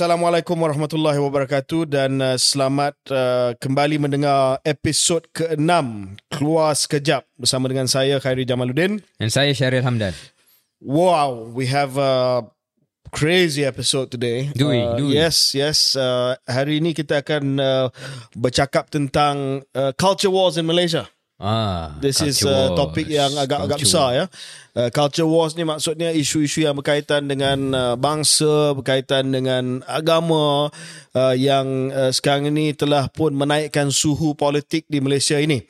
Assalamualaikum warahmatullahi wabarakatuh dan uh, selamat uh, kembali mendengar episod ke-6 Keluar Sekejap bersama dengan saya Khairi Jamaluddin. Dan saya Syaril Hamdan. Wow, we have a crazy episode today. Do we? Uh, Do we? Yes, yes. Uh, hari ini kita akan uh, bercakap tentang uh, culture wars in Malaysia. Ah, This is culture uh, wars. topik yang agak-agak Culture besar ya. Uh, culture wars ni maksudnya isu-isu yang berkaitan dengan uh, bangsa, berkaitan dengan agama uh, yang uh, sekarang ini telah pun menaikkan suhu politik di Malaysia ini.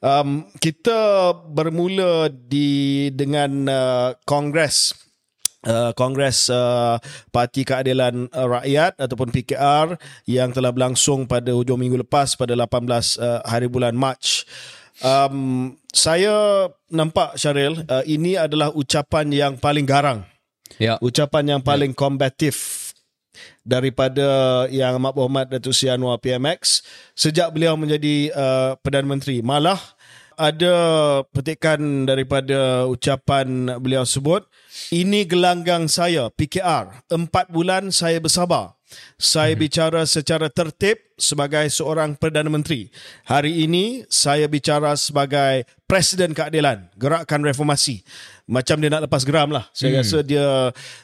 Um, kita bermula di dengan uh, Kongres Uh, Kongres uh, Parti Keadilan uh, Rakyat ataupun PKR yang telah berlangsung pada hujung minggu lepas pada 18 uh, hari bulan Mac. Um, saya nampak Syaril uh, ini adalah ucapan yang paling garang, Ya. ucapan yang paling kombatif daripada yang Amat Berhormat Datuk Seri Anwar PMX sejak beliau menjadi uh, Perdana Menteri. Malah ada petikan daripada ucapan beliau sebut ini gelanggang saya PKR empat bulan saya bersabar saya bicara secara tertib sebagai seorang Perdana Menteri. Hari ini saya bicara sebagai Presiden Keadilan, Gerakan Reformasi. Macam dia nak lepas geram lah. Saya hmm. rasa dia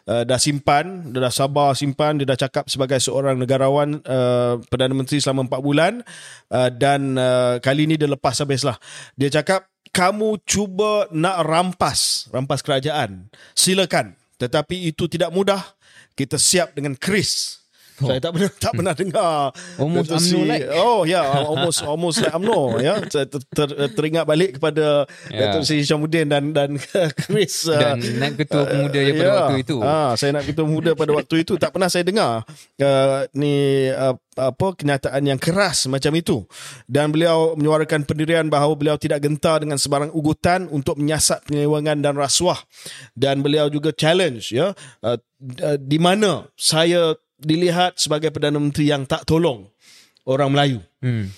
uh, dah simpan, dia dah sabar simpan, dia dah cakap sebagai seorang negarawan uh, Perdana Menteri selama 4 bulan uh, dan uh, kali ini dia lepas habis lah. Dia cakap, kamu cuba nak rampas, rampas kerajaan. Silakan. Tetapi itu tidak mudah. Kita siap dengan keris. Oh. Saya tak pernah tak pernah dengar Almost UMNO like. Oh ya, yeah, almost almost like UMNO ya. Saya ter, ter, teringat balik kepada Ya. Datuk Seri Syamuddin dan dan Chris uh, Dan nak ketua pemuda je pada ya. waktu itu. Ah, saya nak ketua pemuda pada waktu itu tak pernah saya dengar uh, ni uh, apa kenyataan yang keras macam itu dan beliau menyuarakan pendirian bahawa beliau tidak gentar dengan sebarang ugutan untuk menyiasat penyelewangan dan rasuah dan beliau juga challenge ya uh, uh, di mana saya dilihat sebagai Perdana Menteri yang tak tolong orang Melayu. Hmm.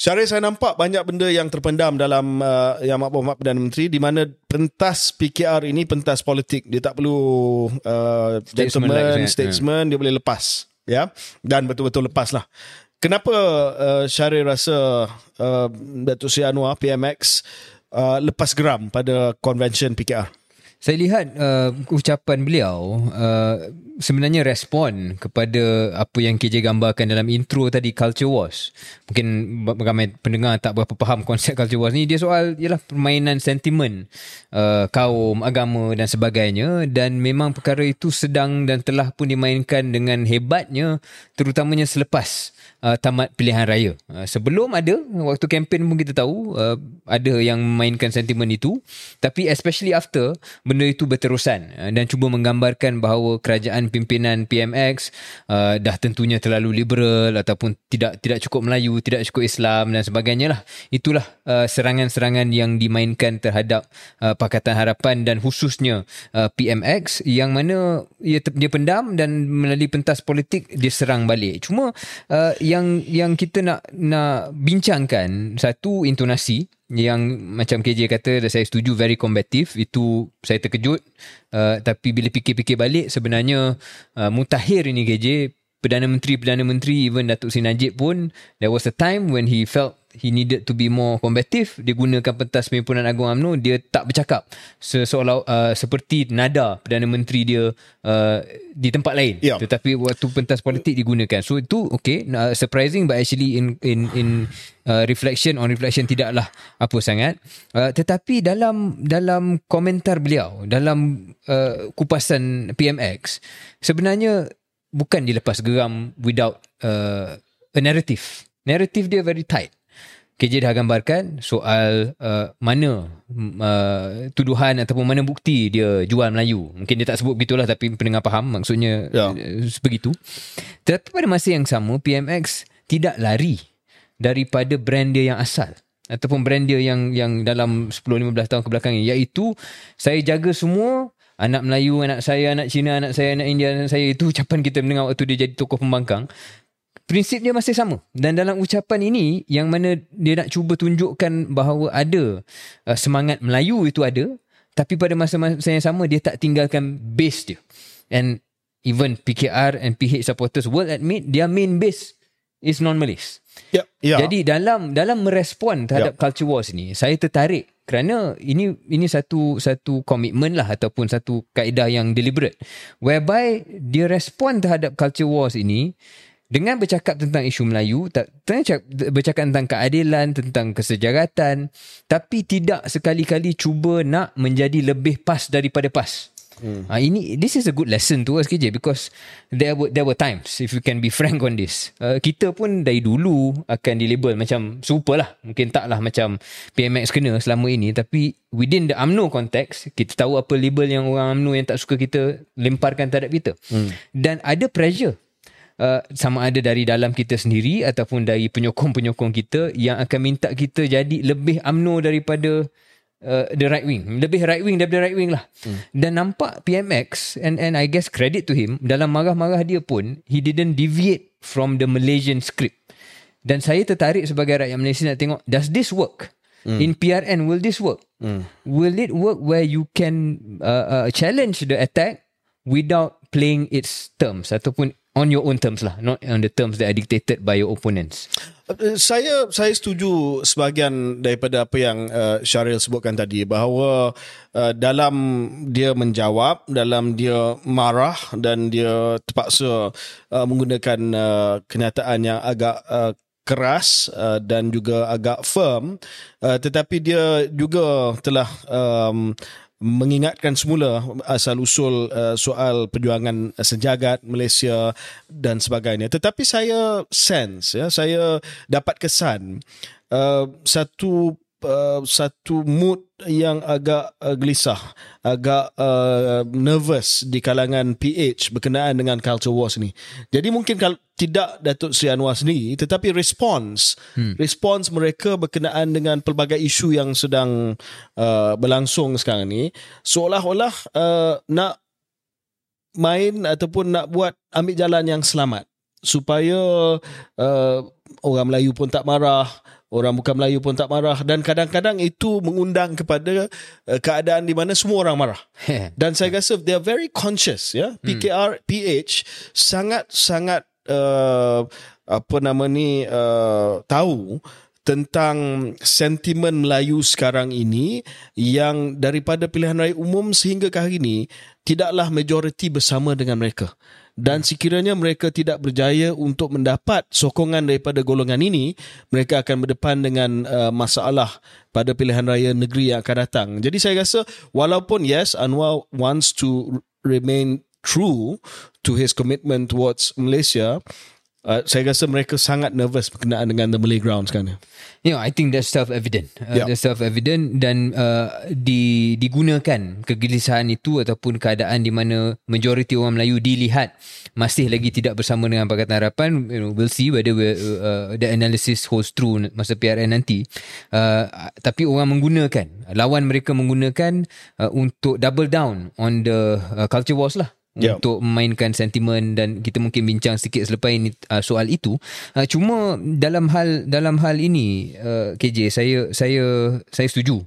Syarif saya nampak banyak benda yang terpendam dalam uh, Yang Amat Berhormat Perdana Menteri di mana pentas PKR ini pentas politik. Dia tak perlu uh, Statesman gentleman, like that, statesman, dia boleh lepas. ya Dan betul-betul lepas lah. Kenapa uh, Syarif rasa uh, Datuk Seri Anwar, PMX, uh, lepas geram pada convention PKR? Saya lihat uh, ucapan beliau uh, sebenarnya respon kepada apa yang KJ gambarkan dalam intro tadi culture wars. Mungkin ramai pendengar tak berapa faham konsep culture wars ni. Dia soal ialah permainan sentimen uh, kaum, agama dan sebagainya dan memang perkara itu sedang dan telah pun dimainkan dengan hebatnya terutamanya selepas uh, tamat pilihan raya. Uh, sebelum ada waktu kempen pun kita tahu uh, ada yang memainkan sentimen itu tapi especially after benda itu berterusan uh, dan cuba menggambarkan bahawa kerajaan pimpinan PMX uh, dah tentunya terlalu liberal ataupun tidak tidak cukup Melayu, tidak cukup Islam dan sebagainya lah. Itulah uh, serangan-serangan yang dimainkan terhadap uh, Pakatan Harapan dan khususnya uh, PMX yang mana ia dia pendam dan melalui pentas politik dia serang balik. Cuma uh, yang yang kita nak nak bincangkan satu intonasi yang macam KJ kata saya setuju very combative. Itu saya terkejut. Uh, tapi bila fikir-fikir balik sebenarnya uh, mutakhir ini KJ Perdana Menteri Perdana Menteri even Datuk Seri Najib pun there was a time when he felt he needed to be more combative dia gunakan pentas Perhimpunan Agung UMNO dia tak bercakap seolah uh, seperti nada Perdana Menteri dia uh, di tempat lain. Ya. tetapi waktu pentas politik digunakan. So itu okay uh, surprising but actually in in in uh, reflection on reflection tidaklah apa sangat. Uh, tetapi dalam dalam komentar beliau dalam uh, kupasan PMX sebenarnya bukan dilepas geram without uh, a narrative. Narrative dia very tight KJ dah gambarkan soal uh, mana uh, tuduhan ataupun mana bukti dia jual Melayu. Mungkin dia tak sebut begitulah tapi pendengar faham maksudnya Ya. uh, begitu. Tetapi pada masa yang sama PMX tidak lari daripada brand dia yang asal ataupun brand dia yang yang dalam 10 15 tahun kebelakang ini iaitu saya jaga semua anak Melayu, anak saya, anak Cina, anak saya, anak India, anak saya itu ucapan kita mendengar waktu dia jadi tokoh pembangkang prinsip dia masih sama dan dalam ucapan ini yang mana dia nak cuba tunjukkan bahawa ada uh, semangat Melayu itu ada tapi pada masa-masa yang sama dia tak tinggalkan base dia and even PKR and PH supporters will admit their main base is non-Malays. Ya, ya. Jadi dalam dalam merespon terhadap yeah. culture wars ni, saya tertarik kerana ini ini satu satu komitmen lah ataupun satu kaedah yang deliberate whereby dia respon terhadap culture wars ini dengan bercakap tentang isu Melayu, tak bercakap tentang keadilan, tentang kesejaratan, tapi tidak sekali-kali cuba nak menjadi lebih pas daripada pas. Hmm. Uh, ini this is a good lesson to us KJ because there were there were times if you can be frank on this. Uh, kita pun dari dulu akan di label macam super lah. Mungkin tak lah macam PMX kena selama ini tapi within the UMNO context kita tahu apa label yang orang UMNO yang tak suka kita lemparkan terhadap kita. Hmm. Dan ada pressure Uh, sama ada dari dalam kita sendiri ataupun dari penyokong-penyokong kita yang akan minta kita jadi lebih amno daripada uh, the right wing lebih right wing daripada right wing lah hmm. dan nampak PMX and and I guess credit to him dalam marah-marah dia pun he didn't deviate from the Malaysian script dan saya tertarik sebagai rakyat Malaysia nak tengok does this work hmm. in PRN will this work hmm. will it work where you can uh, uh, challenge the attack without playing its terms ataupun on your own terms lah not on the terms that are dictated by your opponents. Uh, saya saya setuju sebahagian daripada apa yang uh, Syaril sebutkan tadi bahawa uh, dalam dia menjawab dalam dia marah dan dia terpaksa uh, menggunakan uh, kenyataan yang agak uh, keras uh, dan juga agak firm uh, tetapi dia juga telah um, mengingatkan semula asal usul uh, soal perjuangan sejagat Malaysia dan sebagainya. Tetapi saya sense ya saya dapat kesan uh, satu uh, satu mood yang agak uh, gelisah, agak uh, nervous di kalangan PH berkenaan dengan culture wars ni. Jadi mungkin kalau tidak Datuk Seri Anwar sendiri tetapi respons hmm. respons mereka berkenaan dengan pelbagai isu yang sedang uh, berlangsung sekarang ni seolah-olah uh, nak main ataupun nak buat ambil jalan yang selamat supaya uh, orang Melayu pun tak marah orang bukan Melayu pun tak marah dan kadang-kadang itu mengundang kepada uh, keadaan di mana semua orang marah. dan saya rasa they are very conscious ya. PKR PH sangat sangat uh, apa nama ni uh, tahu tentang sentimen Melayu sekarang ini yang daripada pilihan raya umum sehingga ke hari ini tidaklah majoriti bersama dengan mereka dan sekiranya mereka tidak berjaya untuk mendapat sokongan daripada golongan ini mereka akan berdepan dengan uh, masalah pada pilihan raya negeri yang akan datang. Jadi saya rasa walaupun yes Anwar wants to remain true to his commitment towards Malaysia Uh, saya rasa mereka sangat nervous berkenaan dengan the Malay ground sekarang. Yeah, I think that's self-evident. Uh, yeah. That's self-evident dan uh, di, digunakan kegelisahan itu ataupun keadaan di mana majoriti orang Melayu dilihat masih lagi tidak bersama dengan Pakatan Harapan. You know, we'll see whether we, uh, the analysis holds true masa PRN nanti. Uh, tapi orang menggunakan, lawan mereka menggunakan uh, untuk double down on the uh, culture wars lah yeah. untuk memainkan sentimen dan kita mungkin bincang sedikit selepas ini uh, soal itu uh, cuma dalam hal dalam hal ini uh, KJ saya saya saya setuju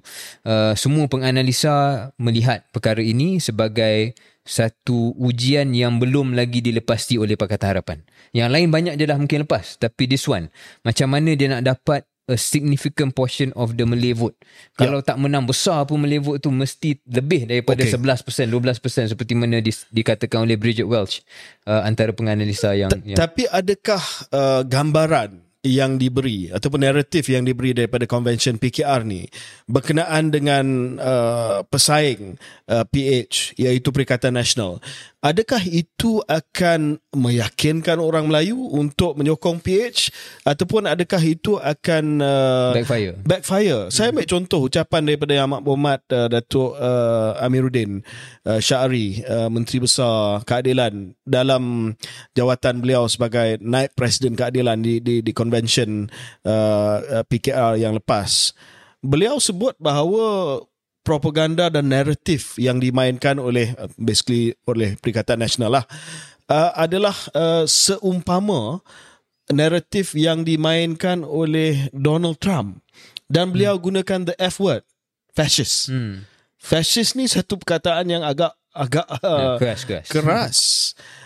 uh, semua penganalisa melihat perkara ini sebagai satu ujian yang belum lagi dilepasi oleh Pakatan Harapan. Yang lain banyak je dah mungkin lepas. Tapi this one, macam mana dia nak dapat a significant portion of the Malay vote. Yeah. Kalau tak menang besar pun Malay vote tu mesti lebih daripada okay. 11%, 12% seperti mana di, dikatakan oleh Bridget Welch uh, antara penganalisa yang, T- yang Tapi adakah uh, gambaran yang diberi ataupun naratif yang diberi daripada convention PKR ni berkenaan dengan uh, pesaing uh, PH iaitu Perikatan Nasional adakah itu akan meyakinkan orang Melayu untuk menyokong PH ataupun adakah itu akan uh, backfire? backfire? Hmm. saya ambil contoh ucapan daripada Yang Amat Berhormat uh, Datuk uh, Amiruddin uh, Syari uh, Menteri Besar Keadilan dalam jawatan beliau sebagai naib presiden keadilan di di di convention uh, uh PKR yang lepas. Beliau sebut bahawa propaganda dan naratif yang dimainkan oleh uh, basically oleh Perikatan Nasional lah uh, adalah uh, seumpama naratif yang dimainkan oleh Donald Trump dan beliau hmm. gunakan the F word fascist. Hmm. Fascist ni satu perkataan yang agak agak uh, keras keras. keras.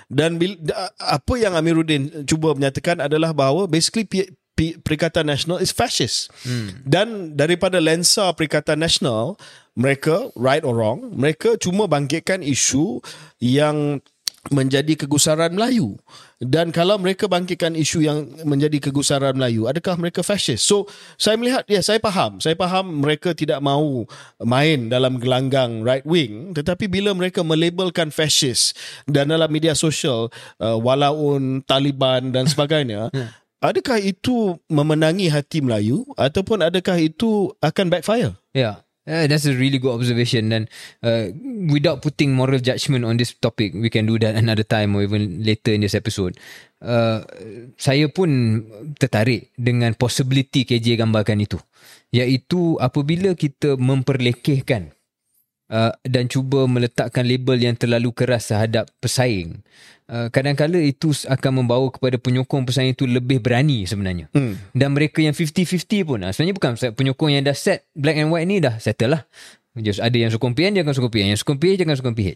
dan bil, da- apa yang Amiruddin cuba menyatakan adalah bahawa basically Perikatan Nasional is fascist. Hmm. dan daripada lensa Perikatan Nasional mereka right or wrong mereka cuma bangkitkan isu yang menjadi kegusaran Melayu. Dan kalau mereka bangkitkan isu yang menjadi kegusaran Melayu adakah mereka fascist? So saya melihat ya saya faham. Saya faham mereka tidak mahu main dalam gelanggang right wing. Tetapi bila mereka melabelkan fascist dan dalam media sosial uh, walaupun Taliban dan sebagainya adakah itu memenangi hati Melayu ataupun adakah itu akan backfire? Yeah. Uh, that's a really good observation dan uh, without putting moral judgment on this topic we can do that another time or even later in this episode. Uh, saya pun tertarik dengan possibility KJ gambarkan itu. Iaitu apabila kita memperlekehkan uh, dan cuba meletakkan label yang terlalu keras terhadap pesaing. Uh, kadang-kala itu akan membawa kepada penyokong pesaing itu lebih berani sebenarnya. Hmm. dan mereka yang 50-50 pun uh, sebenarnya bukan penyokong yang dah set black and white ni dah settle lah Just ada yang sokong PN dia akan sokong PN yang sokong PH dia akan sokong PH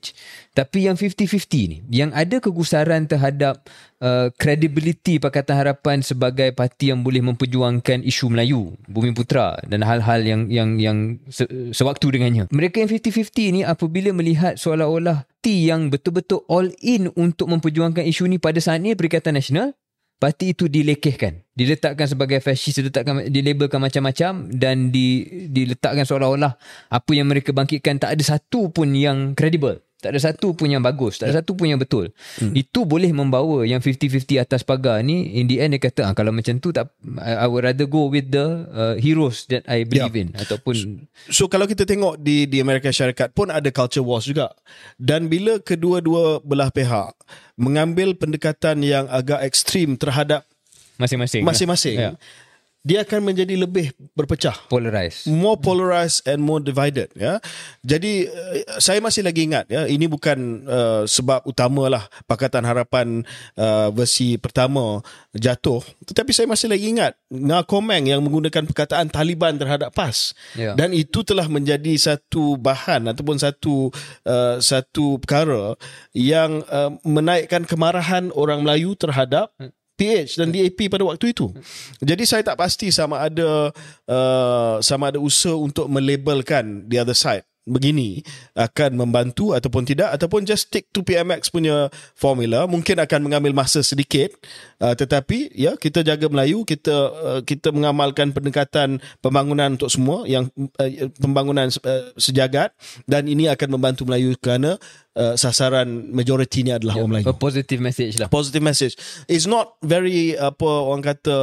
tapi yang 50-50 ni yang ada kegusaran terhadap uh, credibility Pakatan Harapan sebagai parti yang boleh memperjuangkan isu Melayu Bumi Putra dan hal-hal yang yang yang se- sewaktu dengannya. Mereka yang 50-50 ni apabila melihat seolah-olah parti yang betul-betul all in untuk memperjuangkan isu ni pada saat ni Perikatan Nasional parti itu dilekehkan. Diletakkan sebagai fasis diletakkan dilabelkan macam-macam dan di, diletakkan seolah-olah apa yang mereka bangkitkan tak ada satu pun yang kredibel tak ada satu pun yang bagus tak ada satu pun yang betul hmm. itu boleh membawa yang 50-50 atas pagar ni in the end dia kata ah, kalau macam tu tak I, I would rather go with the uh, heroes that I believe Yeah. in ataupun So kalau kita tengok di di Amerika Syarikat pun ada culture wars juga. Dan bila kedua-dua belah pihak mengambil pendekatan yang agak ekstrim terhadap masing-masing masing-masing, Ya. Dia akan menjadi lebih berpecah. polarized more polarized and more divided ya. Jadi uh, saya masih lagi ingat ya ini bukan uh, sebab utamalah Pakatan Harapan uh, versi pertama jatuh tetapi saya masih lagi ingat Nga Komeng yang menggunakan perkataan Taliban terhadap PAS Ya. dan itu telah menjadi satu bahan ataupun satu uh, satu perkara yang uh, menaikkan kemarahan orang Melayu terhadap PH dan DAP pada waktu itu. Jadi saya tak pasti sama ada uh, sama ada usaha untuk melabelkan the other side begini akan membantu ataupun tidak ataupun just stick to PMX punya formula mungkin akan mengambil masa sedikit uh, tetapi ya kita jaga Melayu kita uh, kita mengamalkan pendekatan pembangunan untuk semua yang uh, pembangunan uh, sejagat dan ini akan membantu Melayu kerana uh, sasaran majoritinya adalah orang Melayu a positive message lah positive message. It's not very apa orang kata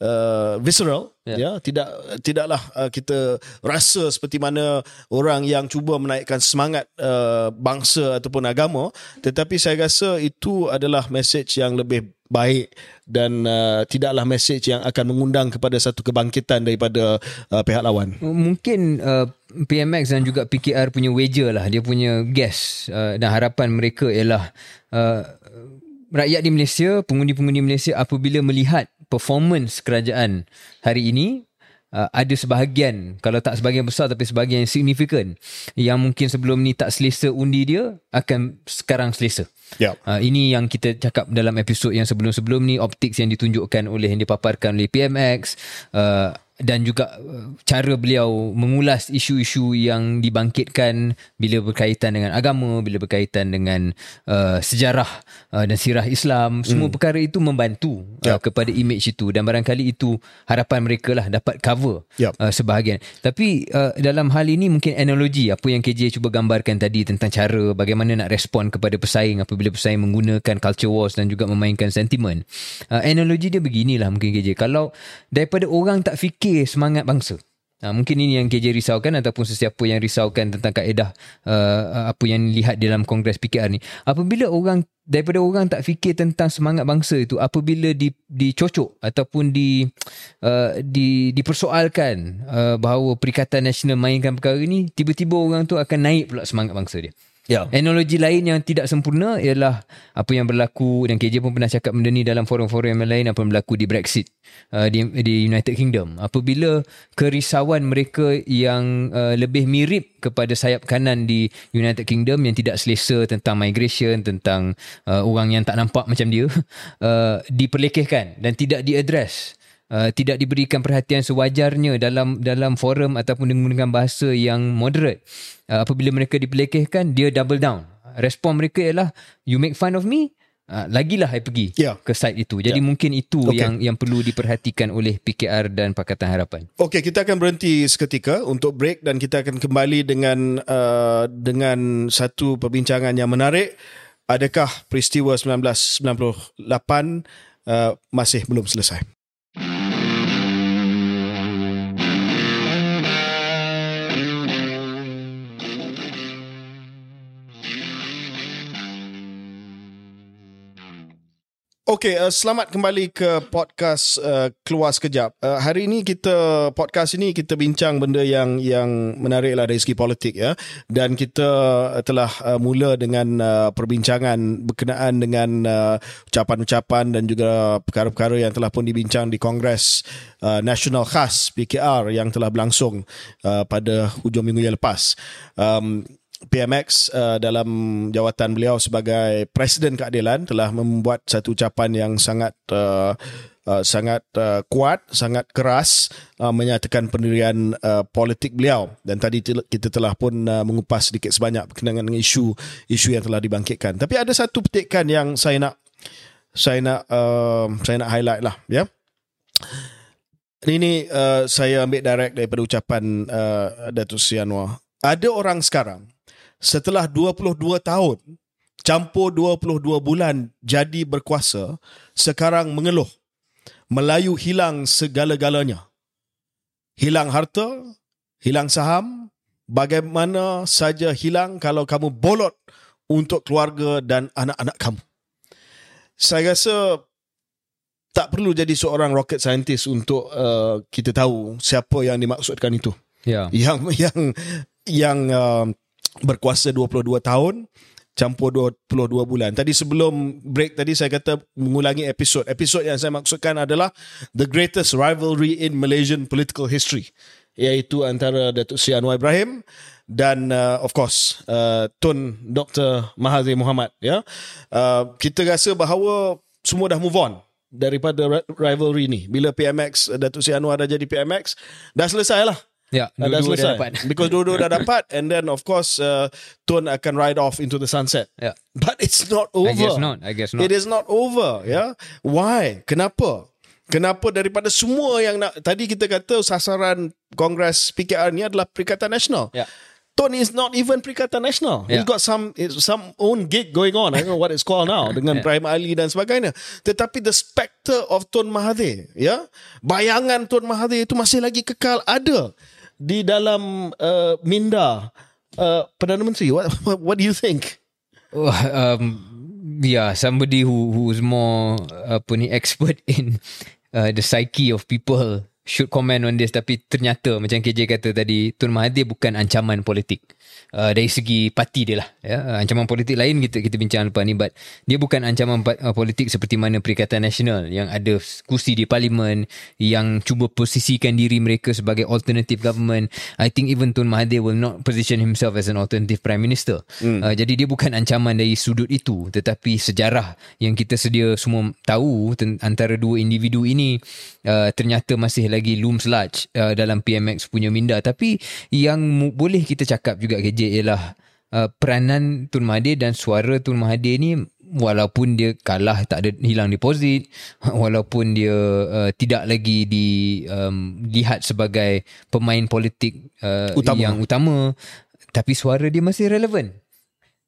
uh, visceral. Ya, Yeah. yeah, tidak tidaklah uh, kita rasa seperti mana orang yang cuba menaikkan semangat uh, bangsa ataupun agama, tetapi saya rasa itu adalah message yang lebih baik dan uh, tidaklah message yang akan mengundang kepada satu kebangkitan daripada uh, pihak lawan. Mungkin uh, PMX dan juga PKR punya wager lah dia punya guess uh, dan harapan mereka ialah uh, rakyat di Malaysia, pengundi-pengundi Malaysia apabila melihat performance kerajaan hari ini uh, ada sebahagian kalau tak sebahagian besar tapi sebahagian yang signifikan yang mungkin sebelum ni tak selesa undi dia akan sekarang selesa. Ya. Uh, ini yang kita cakap dalam episod yang sebelum-sebelum ni optics yang ditunjukkan oleh yang dipaparkan oleh PMX uh, dan juga uh, cara beliau mengulas isu-isu yang dibangkitkan bila berkaitan dengan agama, bila berkaitan dengan uh, sejarah uh, dan sirah Islam, semua perkara itu membantu uh, kepada image itu dan barangkali itu harapan mereka lah dapat cover Yep. uh, sebahagian. Tapi uh, dalam hal ini mungkin analogi apa yang KJ cuba gambarkan tadi tentang cara bagaimana nak respon kepada pesaing apabila pesaing menggunakan culture wars dan juga memainkan sentimen. Uh, analogi dia beginilah mungkin KJ. Kalau daripada orang tak fikir semangat bangsa. Ha, mungkin ini yang KJ risaukan ataupun sesiapa yang risaukan tentang kaedah uh, apa yang lihat dalam Kongres PKR ni. Apabila orang daripada orang tak fikir tentang semangat bangsa itu apabila di dicocok ataupun di uh, di dipersoalkan uh, bahawa Perikatan Nasional mainkan perkara ni tiba-tiba orang tu akan naik pula semangat bangsa dia. Ya. Analogi lain yang tidak sempurna ialah apa yang berlaku dan KJ pun pernah cakap benda ni dalam forum-forum yang lain apa yang berlaku di Brexit uh, di, di United Kingdom. Apabila kerisauan mereka yang uh, lebih mirip kepada sayap kanan di United Kingdom yang tidak selesa tentang migration, tentang uh, orang yang tak nampak macam dia uh, diperlekehkan dan tidak diadres uh, tidak diberikan perhatian sewajarnya dalam dalam forum ataupun menggunakan bahasa yang moderate uh, apabila mereka dipelekehkan dia double down respon mereka ialah you make fun of me Uh, lagilah saya pergi Ya. ke site itu. Jadi Ya. mungkin itu Okey. yang yang perlu diperhatikan oleh PKR dan Pakatan Harapan. Okey, kita akan berhenti seketika untuk break dan kita akan kembali dengan uh, dengan satu perbincangan yang menarik. Adakah peristiwa 1998 uh, masih belum selesai? Okey, uh, selamat kembali ke podcast uh, Keluar Sekejap. Uh, hari ini kita podcast ini kita bincang benda yang yang menarik lah dari segi politik ya. Dan kita uh, telah uh, mula dengan uh, perbincangan berkenaan dengan uh, ucapan-ucapan dan juga perkara-perkara yang telah pun dibincang di Kongres uh, Nasional Khas PKR yang telah berlangsung uh, pada hujung minggu yang lepas. Um, PMX uh, dalam jawatan beliau sebagai Presiden Keadilan telah membuat satu ucapan yang sangat uh, uh, sangat uh, kuat, sangat keras uh, menyatakan pendirian uh, politik beliau dan tadi kita telah pun uh, mengupas sedikit sebanyak berkenaan dengan isu isu yang telah dibangkitkan. Tapi ada satu petikan yang saya nak saya nak uh, saya nak highlight lah ya. Ini uh, saya ambil direct daripada ucapan uh, Datuk Sri Anwar. Ada orang sekarang setelah 22 tahun campur 22 bulan jadi berkuasa sekarang mengeluh. Melayu hilang segala-galanya. Hilang harta hilang saham. Bagaimana saja hilang kalau kamu bolot untuk keluarga dan anak-anak kamu? Saya rasa tak perlu jadi seorang rocket scientist untuk uh, kita tahu siapa yang dimaksudkan itu. Ya. yang yang yang uh, berkuasa 22 tahun campur 22 bulan. Tadi sebelum break tadi saya kata mengulangi episod. Episod yang saya maksudkan adalah the greatest rivalry in Malaysian political history iaitu antara Datuk Seri Anwar Ibrahim dan uh, of course uh, Tun Dr. Mahathir Mohamad ya. Uh, kita rasa bahawa semua dah move on daripada ri- rivalry ni. Bila PMX Datuk Seri Anwar dah jadi PMX dah selesai lah. Ya, Dah, dah selesai. dah dapat. Because dua-dua dah dapat and then of course uh, Tun akan ride off into the sunset. Ya. But it's not over. I guess not. I guess not. It is not over, ya. Yeah? Why? Kenapa? Kenapa daripada semua yang nak tadi kita kata sasaran Kongres PKR ni adalah Perikatan Nasional. Ya. Tun is not even Perikatan Nasional. He's Yeah. got some some own gig going on. I don't know what it's called now dengan Yeah. Ibrahim Ali dan sebagainya. Tetapi the spectre of Tun Mahathir, ya, bayangan Tun Mahathir itu masih lagi kekal ada di dalam uh, minda uh, Perdana Menteri. What, what what do you think? Oh, um, yeah, somebody who who's more apa ni expert in uh, the psyche of people should comment on this tapi ternyata macam KJ kata tadi Tun Mahathir bukan ancaman politik uh, dari segi parti dia lah ya. Uh, ancaman politik lain kita kita bincang lepas ni but dia bukan ancaman uh, politik seperti mana Perikatan Nasional yang ada kursi di parlimen yang cuba posisikan diri mereka sebagai alternative government. I think even Tun Mahathir will not position himself as an alternative prime minister. Hmm. uh, jadi dia bukan ancaman dari sudut itu tetapi sejarah yang kita sedia semua tahu antara dua individu ini uh, ternyata masih lagi looms large uh, dalam PMX punya minda. Tapi yang mu- boleh kita cakap juga KJ ialah uh, peranan Tun Mahathir dan suara Tun Mahathir ni walaupun dia kalah tak ada hilang deposit walaupun dia uh, tidak lagi di um, lihat sebagai pemain politik uh, Utama. yang utama tapi suara dia masih relevan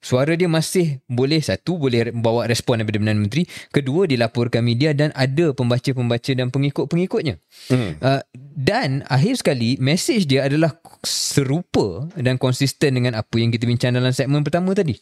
Suara dia masih boleh satu boleh bawa respon daripada Perdana Menteri, kedua dilaporkan media dan ada pembaca-pembaca dan pengikut-pengikutnya. Hmm. Uh, dan akhir sekali mesej dia adalah serupa dan konsisten dengan apa yang kita bincang dalam segmen pertama tadi.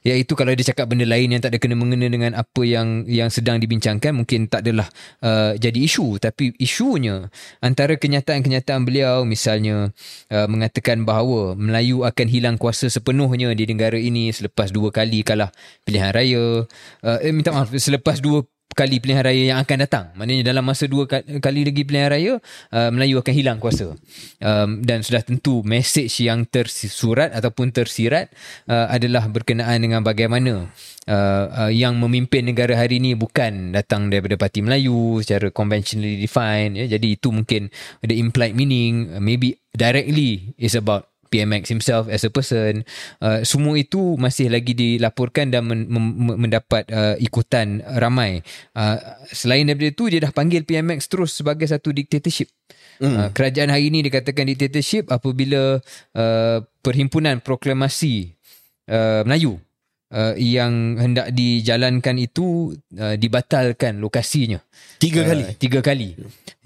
Iaitu kalau dia cakap benda lain yang tak ada kena mengena dengan apa yang yang sedang dibincangkan mungkin tak adalah uh, jadi isu tapi isunya antara kenyataan-kenyataan beliau misalnya uh, mengatakan bahawa Melayu akan hilang kuasa sepenuhnya di negara ini selepas dua kali kalah pilihan raya. Uh, eh, minta maaf, selepas dua kali pilihan raya yang akan datang. Maknanya dalam masa dua kali lagi pilihan raya, uh, Melayu akan hilang kuasa. Um, dan sudah tentu mesej yang tersurat ataupun tersirat uh, adalah berkenaan dengan bagaimana uh, uh, yang memimpin negara hari ini bukan datang daripada parti Melayu secara conventionally defined. Ya. Jadi itu mungkin ada implied meaning. Maybe directly is about PMX himself as a person uh, semua itu masih lagi dilaporkan dan men, men, mendapat uh, ikutan ramai. Uh, selain daripada itu dia dah panggil PMX terus sebagai satu dictatorship. Mm. uh, kerajaan hari ini dikatakan dictatorship apabila uh, perhimpunan proklamasi uh, Melayu uh, yang hendak dijalankan itu uh, dibatalkan lokasinya. Tiga kali? uh, tiga kali.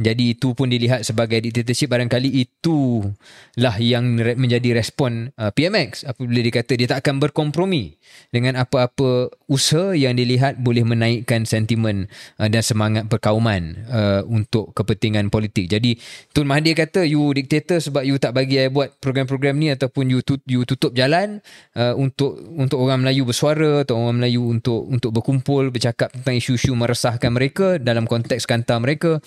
Jadi itu pun dilihat sebagai dictatorship. Barangkali itulah yang menjadi respon uh, PMX apabila dikata dia tak akan berkompromi dengan apa-apa usaha yang dilihat boleh menaikkan sentimen uh, dan semangat perkauman uh, untuk kepentingan politik. Jadi Tun Mahathir kata you dictator sebab you tak bagi saya buat program-program ni ataupun you, tut, you tutup jalan uh, untuk untuk orang Melayu bersuara atau orang Melayu untuk untuk berkumpul bercakap tentang isu-isu meresahkan mereka dalam konteks kantar mereka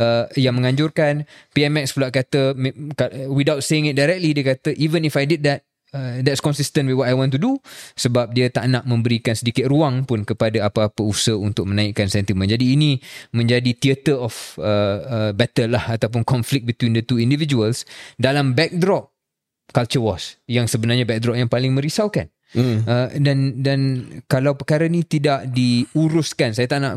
uh, yang menganjurkan PMX pula kata without saying it directly dia kata even if I did that Uh, that's consistent with what I want to do sebab dia tak nak memberikan sedikit ruang pun kepada apa-apa usaha untuk menaikkan sentimen. Jadi ini menjadi theater of uh, uh, battle lah ataupun conflict between the two individuals dalam backdrop culture wars yang sebenarnya backdrop yang paling merisaukan. Hmm. Uh, dan dan kalau perkara ni tidak diuruskan, saya tak nak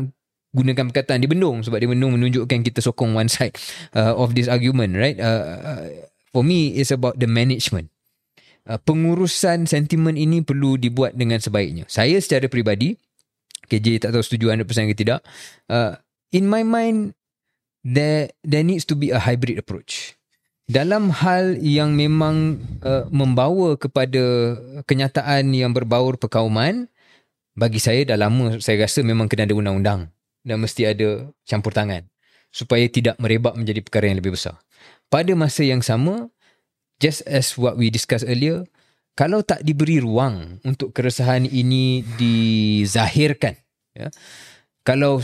gunakan perkataan dibendung sebab dibendung menunjukkan kita sokong one side uh, of this argument, right? Uh, uh, for me, it's about the management. Uh, pengurusan sentimen ini perlu dibuat dengan sebaiknya. Saya secara peribadi, KJ tak tahu setuju 100% ke tidak, uh, in my mind, there there needs to be a hybrid approach dalam hal yang memang uh, membawa kepada kenyataan yang berbaur perkauman bagi saya dah lama saya rasa memang kena ada undang-undang dan mesti ada campur tangan supaya tidak merebak menjadi perkara yang lebih besar. Pada masa yang sama just as what we discussed earlier kalau tak diberi ruang untuk keresahan ini dizahirkan ya kalau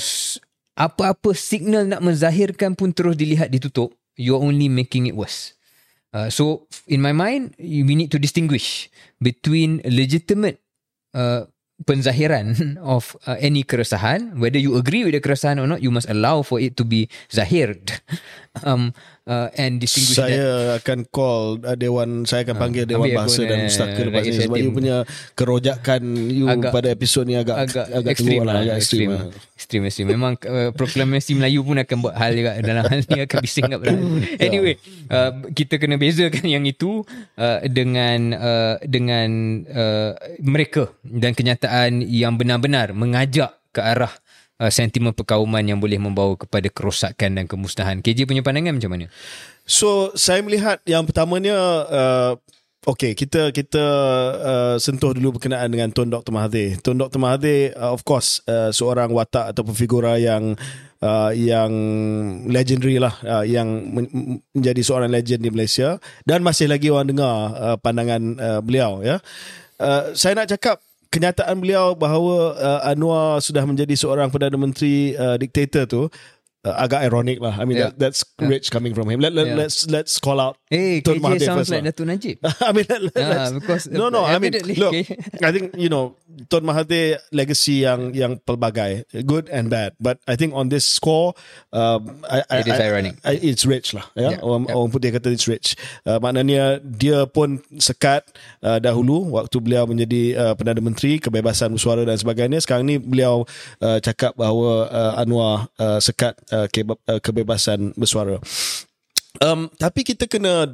apa-apa signal nak menzahirkan pun terus dilihat ditutup you're only making it worse. Uh, so in my mind, we need to distinguish between legitimate uh, penzahiran of uh, any keresahan, whether you agree with the keresahan or not, you must allow for it to be zahired. um, uh, and distinguish saya that. akan call uh, dewan saya akan uh, panggil dewan bahasa dan mustaka lepas ni sebab you punya kerojakan you agak, pada episod ni agak agak, agak ekstrim lah, agak ekstrim lah. Ekstrim ekstrim memang uh, proklamasi Melayu pun akan buat hal juga dalam hal ni akan bising kat anyway uh, kita kena bezakan yang itu uh, dengan uh, dengan uh, mereka dan kenyataan yang benar-benar mengajak ke arah uh, sentimen perkauman yang boleh membawa kepada kerosakan dan kemusnahan. KJ punya pandangan macam mana? So, saya melihat yang pertamanya uh, Okay, kita kita uh, sentuh dulu berkenaan dengan Tun Dr. Mahathir. Tun Dr. Mahathir, uh, of course, uh, seorang watak ataupun figura yang uh, yang legendary lah, uh, yang men- menjadi seorang legend di Malaysia dan masih lagi orang dengar uh, pandangan uh, beliau. Ya, uh, saya nak cakap kenyataan beliau bahawa uh, Anwar sudah menjadi seorang perdana menteri uh, diktator tu uh, agak ironic lah. I mean yeah. that, that's yeah. rich coming from him. Let, let, yeah. Let's let's call out. Hey, Tun KJ Mahathir sounds like lah. Datuk Najib. I mean, let, let, because no, no. I mean, look. I think you know Tun Mahathir legacy yang yang pelbagai, good and bad. But I think on this score, um, I, it I, is ironic. I, it's rich lah. Ya, yeah? orang, yeah. orang putih kata it's rich. Uh, maknanya dia pun sekat uh, dahulu waktu beliau menjadi uh, perdana menteri, kebebasan bersuara dan sebagainya. Sekarang ni beliau uh, cakap bahawa uh, Anwar uh, sekat uh, uh kebebasan bersuara. Um, tapi kita kena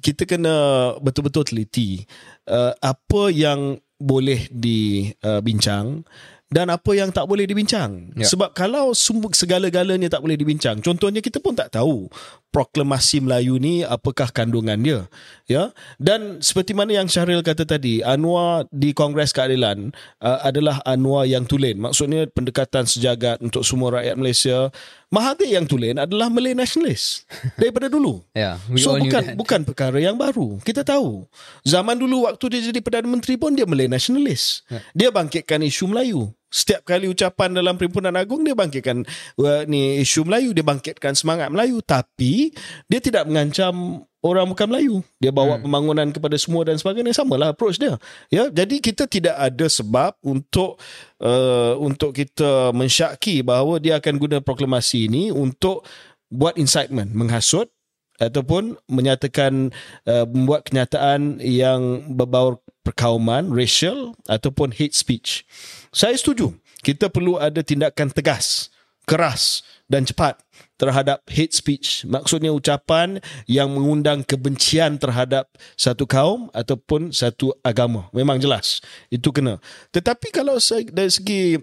kita kena betul-betul teliti uh, apa yang boleh dibincang uh, dan apa yang tak boleh dibincang. Ya. Sebab kalau segala-galanya tak boleh dibincang, contohnya kita pun tak tahu proklamasi Melayu ni apakah kandungan dia? Ya? Dan seperti mana yang Syahril kata tadi Anwar di Kongres Keadilan uh, adalah Anwar yang tulen. Maksudnya pendekatan sejagat untuk semua rakyat Malaysia. Mahathir yang tulen adalah Malay nationalist daripada dulu. Yeah, we so bukan bukan perkara yang baru. Kita tahu zaman dulu waktu dia jadi Perdana Menteri pun dia Malay nationalist. Ya. dia bangkitkan isu Melayu setiap kali ucapan dalam Perhimpunan Agung dia bangkitkan uh, ni isu Melayu dia bangkitkan semangat Melayu. Tapi dia tidak mengancam orang bukan Melayu. Dia bawa hmm. pembangunan kepada semua dan sebagainya. Samalah approach dia. Ya jadi kita tidak ada sebab untuk uh, untuk kita mensyaki bahawa dia akan guna proklamasi ini untuk buat incitement menghasut ataupun menyatakan uh, membuat kenyataan yang berbau perkauman racial ataupun hate speech. Saya setuju. Kita perlu ada tindakan tegas, keras dan cepat terhadap hate speech. Maksudnya ucapan yang mengundang kebencian terhadap satu kaum ataupun satu agama. Memang jelas. Itu kena. Tetapi kalau dari segi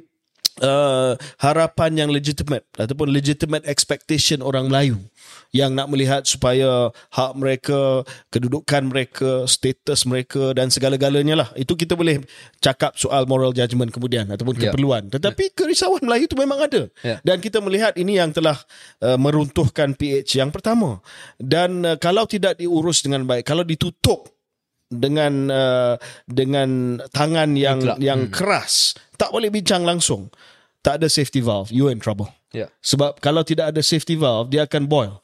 uh, harapan yang legitimate ataupun legitimate expectation orang Melayu yang nak melihat supaya hak mereka, kedudukan mereka, status mereka dan segala-galanya lah. Itu kita boleh cakap soal moral judgement kemudian ataupun Ya. keperluan. Tetapi kerisauan Melayu itu memang ada. Ya. Dan kita melihat ini yang telah uh, meruntuhkan PH yang pertama. Dan uh, kalau tidak diurus dengan baik, kalau ditutup dengan uh, dengan tangan yang Mutlak. yang keras, tak boleh bincang langsung. Tak ada safety valve, you in trouble. Yeah. Sebab kalau tidak ada safety valve, dia akan boil.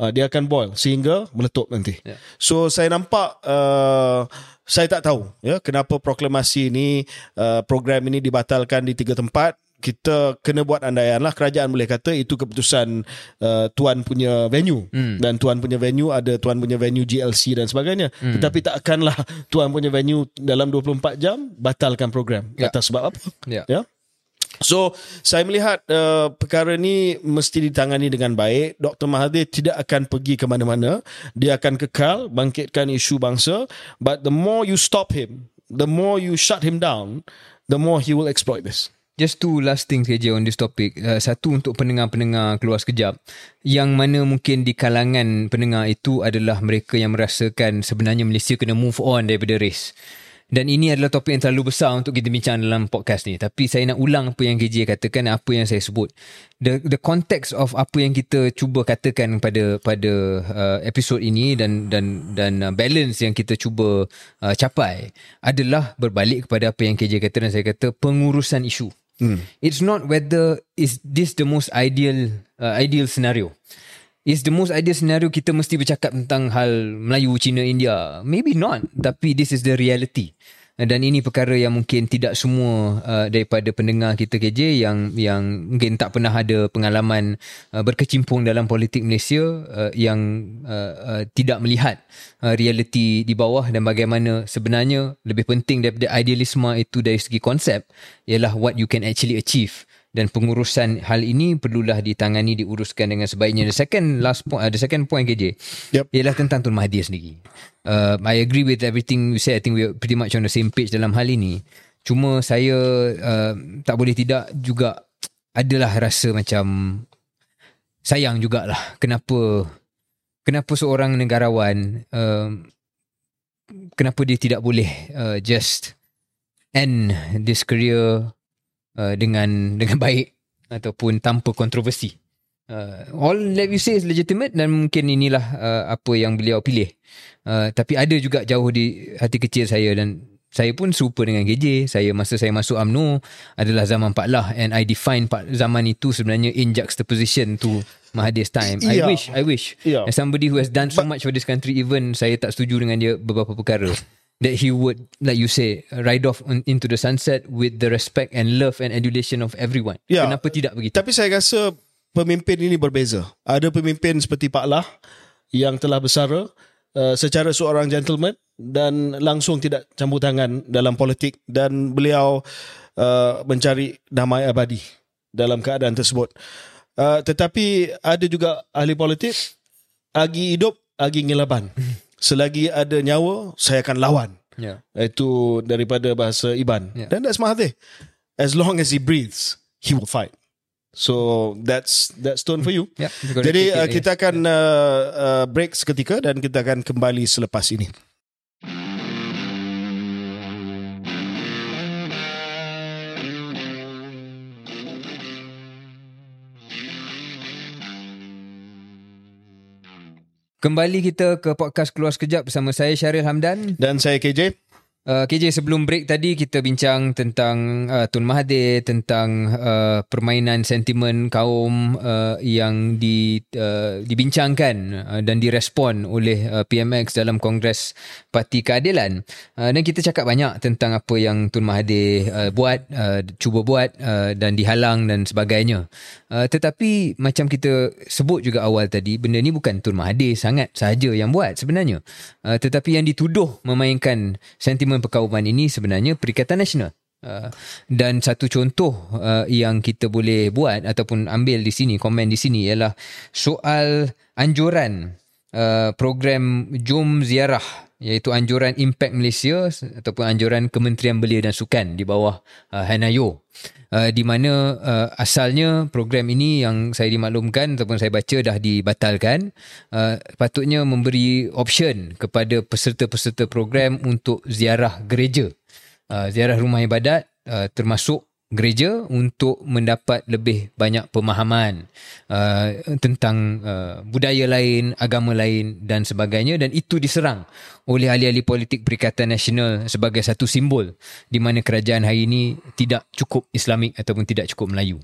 Uh, dia akan boil sehingga meletup nanti. Ya. So saya nampak uh, saya tak tahu ya kenapa proklamasi ini uh, program ini dibatalkan di tiga tempat. Kita kena buat andaian lah kerajaan boleh kata itu keputusan uh, tuan punya venue Hmm. dan tuan punya venue ada tuan punya venue GLC dan sebagainya Hmm. tetapi tak akanlah tuan punya venue dalam 24 jam batalkan program Ya. atas sebab apa Ya. ya So saya melihat uh, perkara ni mesti ditangani dengan baik. Dr. Mahathir tidak akan pergi ke mana-mana. Dia akan kekal bangkitkan isu bangsa. But the more you stop him, the more you shut him down, the more he will exploit this. Just two last things saja on this topic. Uh, satu untuk pendengar-pendengar keluar sekejap. Yang mana mungkin di kalangan pendengar itu adalah mereka yang merasakan sebenarnya Malaysia kena move on daripada race. Dan ini adalah topik yang terlalu besar untuk kita bincang dalam podcast ni. Tapi saya nak ulang apa yang KJ katakan dan apa yang saya sebut. The the context of apa yang kita cuba katakan pada pada uh, episod ini dan dan dan uh, balance yang kita cuba uh, capai adalah berbalik kepada apa yang KJ kata dan saya kata pengurusan isu. Hmm. It's not whether is this the most ideal uh, ideal scenario. Is the most ideal scenario kita mesti bercakap tentang hal Melayu, Cina, India? Maybe not. Tapi this is the reality. Dan ini perkara yang mungkin tidak semua uh, daripada pendengar kita KJ yang yang mungkin tak pernah ada pengalaman uh, berkecimpung dalam politik Malaysia uh, yang uh, uh, tidak melihat uh, realiti di bawah dan bagaimana sebenarnya lebih penting daripada idealisme itu dari segi konsep ialah what you can actually achieve dan pengurusan hal ini perlulah ditangani diuruskan dengan sebaiknya. The second last point, uh, the second point KJ Yep. ialah tentang Tun Mahathir sendiri. Uh, I agree with everything you said. I think we are pretty much on the same page dalam hal ini. Cuma saya uh, tak boleh tidak juga adalah rasa macam sayang jugalah kenapa kenapa seorang negarawan uh, kenapa dia tidak boleh uh, just end this career uh, dengan dengan baik ataupun tanpa kontroversi. Uh, all that you say is legitimate dan mungkin inilah uh, apa yang beliau pilih. Uh, tapi ada juga jauh di hati kecil saya dan saya pun serupa dengan KJ. Saya masa saya masuk UMNO adalah zaman Pak Lah and I define Pak zaman itu sebenarnya in juxtaposition to Mahathir's time. I Yeah. wish, I wish. Yeah. As somebody who has done so much for this country even saya tak setuju dengan dia beberapa perkara that he would like you say ride off on, into the sunset with the respect and love and adulation of everyone. Yeah. Kenapa tidak begitu? Tapi saya rasa pemimpin ini berbeza. Ada pemimpin seperti Pak Lah yang telah bersara uh, secara seorang gentleman dan langsung tidak campur tangan dalam politik dan beliau uh, mencari damai abadi dalam keadaan tersebut. Uh, tetapi ada juga ahli politik agi hidup agi ngelaban. Selagi ada nyawa saya akan lawan. Yeah. Itu daripada bahasa Iban. Yeah. Dan that's Mahathir. As long as he breathes, he will fight. So that's that's tone for you. Yeah, gonna Jadi uh, kita akan uh, uh, break seketika dan kita akan kembali selepas ini. Kembali kita ke podcast Keluar Sekejap bersama saya Syaril Hamdan. Dan saya KJ. Uh, KJ sebelum break tadi kita bincang tentang uh, Tun Mahathir, tentang uh, permainan sentimen kaum uh, yang di, uh, dibincangkan uh, dan direspon oleh uh, PMX dalam Kongres Parti Keadilan. Uh, dan kita cakap banyak tentang apa yang Tun Mahathir uh, buat, uh, cuba buat uh, dan dihalang dan sebagainya. Uh, tetapi macam kita sebut juga awal tadi, benda ni bukan Tun Mahathir sangat sahaja yang buat sebenarnya. Uh, tetapi yang dituduh memainkan sentimen perkauman ini sebenarnya Perikatan Nasional. Uh, dan satu contoh uh, yang kita boleh buat ataupun ambil di sini, komen di sini ialah soal anjuran uh, program Jom Ziarah iaitu anjuran Impact Malaysia ataupun anjuran Kementerian Belia dan Sukan di bawah uh, Hanayo. Uh, di mana uh, asalnya program ini yang saya dimaklumkan ataupun saya baca dah dibatalkan uh, patutnya memberi option kepada peserta-peserta program untuk ziarah gereja uh, ziarah rumah ibadat uh, termasuk gereja untuk mendapat lebih banyak pemahaman uh, tentang uh, budaya lain, agama lain dan sebagainya dan itu diserang oleh ahli-ahli politik Perikatan Nasional sebagai satu simbol di mana kerajaan hari ini tidak cukup Islamik ataupun tidak cukup Melayu.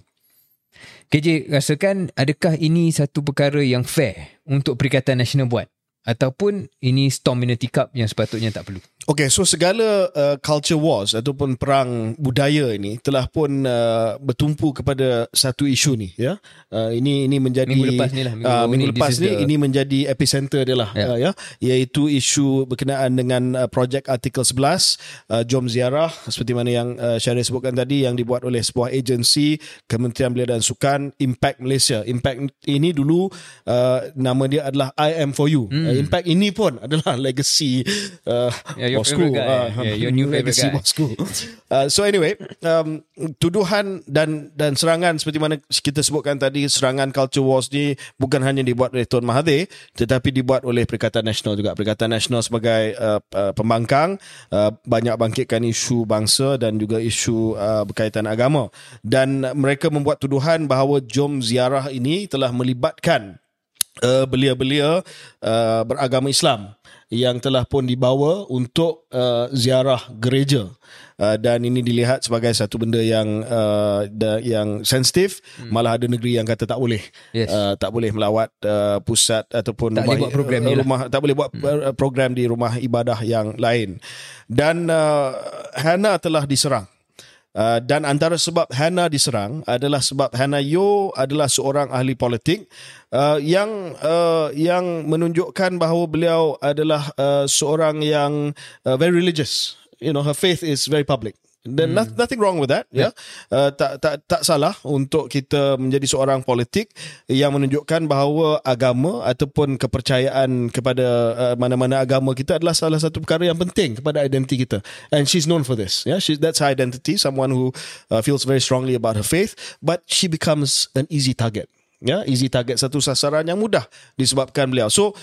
KJ rasakan adakah ini satu perkara yang fair untuk Perikatan Nasional buat ataupun ini storm in a teacup yang sepatutnya tak perlu? Okay, so segala uh, culture wars ataupun perang budaya ini telah pun uh, bertumpu kepada satu isu ni, ya. Uh, ini ini menjadi Minggu lepas ni lah, minggu uh, minggu ni, lepas ni the- ini menjadi epicenter dia lah, Ya. uh, ya. Iaitu isu berkenaan dengan uh, projek artikel 11 uh, Jom Ziarah seperti mana yang uh, Syarif sebutkan tadi yang dibuat oleh sebuah agensi Kementerian Belia dan Sukan Impact Malaysia. Impact ini dulu uh, nama dia adalah I am for you. Hmm. Uh, Impact ini pun adalah legacy uh, Yeah, bosku. favourite guy. Ah, Yeah, your new legacy guy. bosku. Uh, so anyway, um, tuduhan dan dan serangan seperti mana kita sebutkan tadi, serangan culture wars ni bukan hanya dibuat oleh Tuan Mahathir, tetapi dibuat oleh Perikatan Nasional juga. Perikatan Nasional sebagai uh, uh, pembangkang uh, banyak bangkitkan isu bangsa dan juga isu uh, berkaitan agama. Dan mereka membuat tuduhan bahawa jom ziarah ini telah melibatkan uh, belia-belia uh, beragama Islam yang telah pun dibawa untuk uh, ziarah gereja uh, dan ini dilihat sebagai satu benda yang uh, da, yang sensitif hmm. malah ada negeri yang kata tak boleh Yes. uh, tak boleh melawat uh, pusat ataupun Tak boleh buat program lah. rumah tak boleh buat hmm. program di rumah ibadah yang lain dan uh, Hana telah diserang Uh, dan antara sebab Hana diserang adalah sebab Hana Yo adalah seorang ahli politik uh, yang uh, yang menunjukkan bahawa beliau adalah uh, seorang yang uh, very religious. You know, her faith is very public. Then hmm. nothing wrong with that, ya. Yeah. Uh, tak tak tak salah untuk kita menjadi seorang politik yang menunjukkan bahawa agama ataupun kepercayaan kepada uh, mana-mana agama kita adalah salah satu perkara yang penting kepada identiti kita. And she's known for this. Yeah, she that's her identity, someone who uh, feels very strongly about her faith, but she becomes an easy target. Ya, yeah, easy target satu sasaran yang mudah disebabkan beliau. So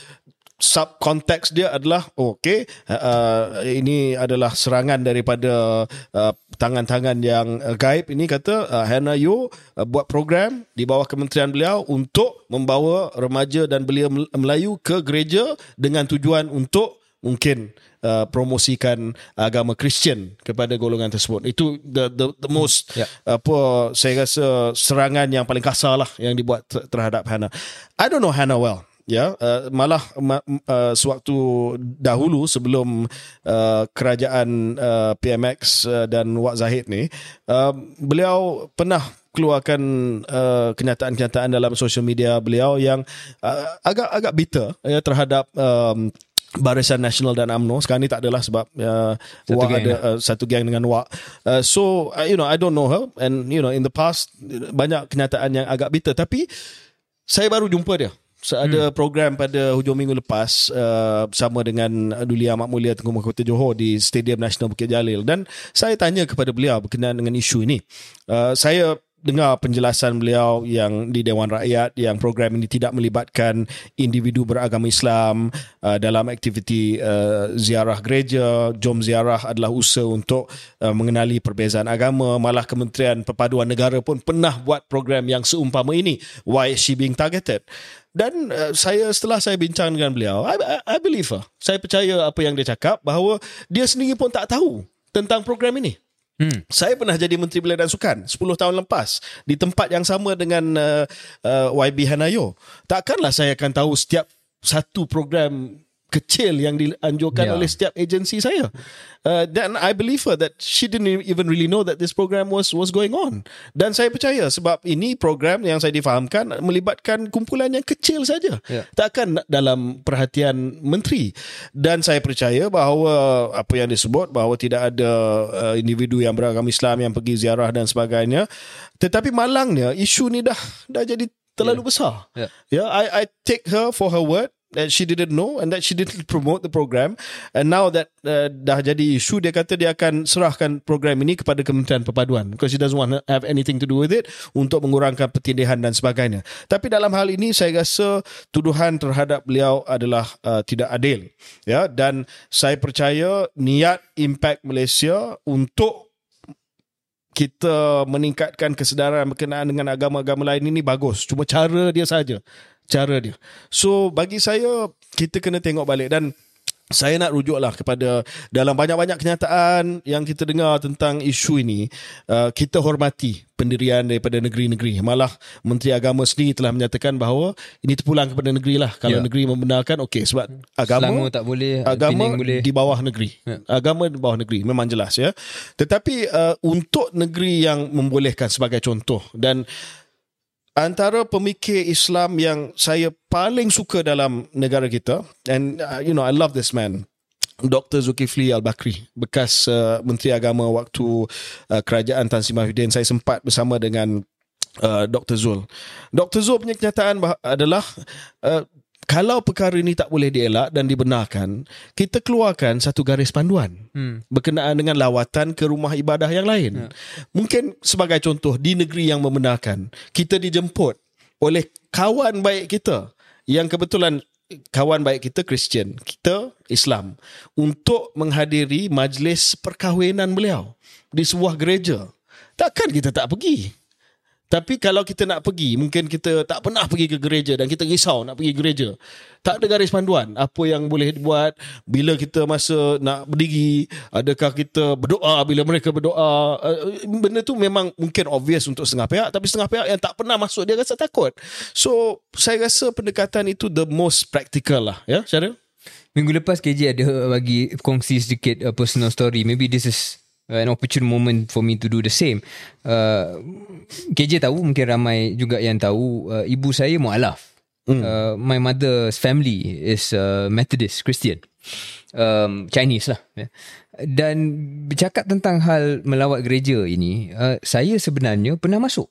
sub konteks dia adalah oh, okey uh, ini adalah serangan daripada uh, tangan-tangan yang uh, gaib ini kata uh, Hannah Yo uh, buat program di bawah kementerian beliau untuk membawa remaja dan belia Mel- Melayu ke gereja dengan tujuan untuk mungkin uh, promosikan agama Kristian kepada golongan tersebut. Itu the the, the most Ya. apa saya rasa serangan yang paling kasar lah yang dibuat ter- terhadap Hannah. I don't know Hannah well. Ya, uh, malah ma, uh, sewaktu dahulu sebelum uh, kerajaan uh, PMX uh, dan Wak Zahid ni, uh, beliau pernah keluarkan uh, kenyataan-kenyataan dalam social media beliau yang uh, agak agak bitter ya terhadap um, Barisan Nasional dan AMNO sekarang ni tak adalah sebab uh, Satu Wak ada uh, satu geng dengan Wak. Uh, so uh, you know I don't know her and you know in the past banyak kenyataan yang agak bitter tapi saya baru jumpa dia. So, ada hmm. program pada hujung minggu lepas uh, bersama dengan Duli Amat Mulia Tengku Mahkota Johor di Stadium Nasional Bukit Jalil dan saya tanya kepada beliau berkenaan dengan isu ini. Uh, saya dengar penjelasan beliau yang di Dewan Rakyat yang program ini tidak melibatkan individu beragama Islam uh, dalam aktiviti uh, ziarah gereja, jom ziarah adalah usaha untuk uh, mengenali perbezaan agama. Malah Kementerian Perpaduan Negara pun pernah buat program yang seumpama ini. Why is she being targeted? Dan uh, saya setelah saya bincang dengan beliau, I, I, I believe her. Saya percaya apa yang dia cakap bahawa dia sendiri pun tak tahu tentang program ini. Hmm. Saya pernah jadi Menteri Belia dan Sukan 10 tahun lepas di tempat yang sama dengan uh, uh, YB Hanayo. Takkanlah saya akan tahu setiap satu program kecil yang dianjurkan yeah. oleh setiap agensi saya. Uh, dan I believe her that she didn't even really know that this program was was going on. Dan saya percaya sebab ini program yang saya difahamkan melibatkan kumpulan yang kecil saja. Yeah. Takkan dalam perhatian menteri. Dan saya percaya bahawa apa yang disebut bahawa tidak ada uh, individu yang beragama Islam yang pergi ziarah dan sebagainya. Tetapi malangnya isu ni dah dah jadi terlalu yeah. besar. Yeah, yeah I I take her for her word that she didn't know and that she didn't promote the program. And now that uh, dah jadi isu dia kata dia akan serahkan program ini kepada Kementerian Perpaduan because she doesn't want to have anything to do with it untuk mengurangkan pertindihan dan sebagainya. Tapi dalam hal ini saya rasa tuduhan terhadap beliau adalah uh, tidak adil. Ya dan saya percaya niat impact Malaysia untuk kita meningkatkan kesedaran berkenaan dengan agama-agama lain ini bagus. Cuma cara dia saja cara dia. So bagi saya kita kena tengok balik dan saya nak rujuklah kepada dalam banyak-banyak kenyataan yang kita dengar tentang isu ini uh, kita hormati pendirian daripada negeri-negeri malah Menteri Agama sendiri telah menyatakan bahawa ini terpulang kepada negeri lah kalau ya. negeri membenarkan okey sebab agama Selangor tak boleh agama boleh. di bawah negeri ya. agama di bawah negeri memang jelas ya tetapi uh, untuk negeri yang membolehkan sebagai contoh dan antara pemikir Islam yang saya paling suka dalam negara kita and uh, you know I love this man Dr. Zulkifli Al-Bakri bekas uh, Menteri Agama waktu uh, kerajaan Tan Sri Mahyudin saya sempat bersama dengan uh, Dr. Zul Dr. Zul punya kenyataan adalah uh, kalau perkara ini tak boleh dielak dan dibenarkan, kita keluarkan satu garis panduan hmm. berkenaan dengan lawatan ke rumah ibadah yang lain. Ya. Mungkin sebagai contoh di negeri yang membenarkan, kita dijemput oleh kawan baik kita yang kebetulan kawan baik kita Kristian, kita Islam untuk menghadiri majlis perkahwinan beliau di sebuah gereja. Takkan kita tak pergi? Tapi kalau kita nak pergi, mungkin kita tak pernah pergi ke gereja dan kita risau nak pergi gereja. Tak ada garis panduan apa yang boleh dibuat bila kita masa nak berdiri, adakah kita berdoa bila mereka berdoa. Eh, benda tu memang mungkin obvious untuk setengah pihak tapi setengah pihak yang tak pernah masuk dia rasa takut. So, saya rasa pendekatan itu the most practical lah, ya, Syaril? Minggu lepas KJ ada bagi kongsi sedikit uh, personal story. Maybe this is an opportune moment for me to do the same. Uh, KJ tahu, mungkin ramai juga yang tahu, uh, ibu saya mu'alaf. Mm. Uh, my mother's family is uh, Methodist Christian. Um, Chinese lah. Yeah. Dan bercakap tentang hal melawat gereja ini, uh, saya sebenarnya pernah masuk.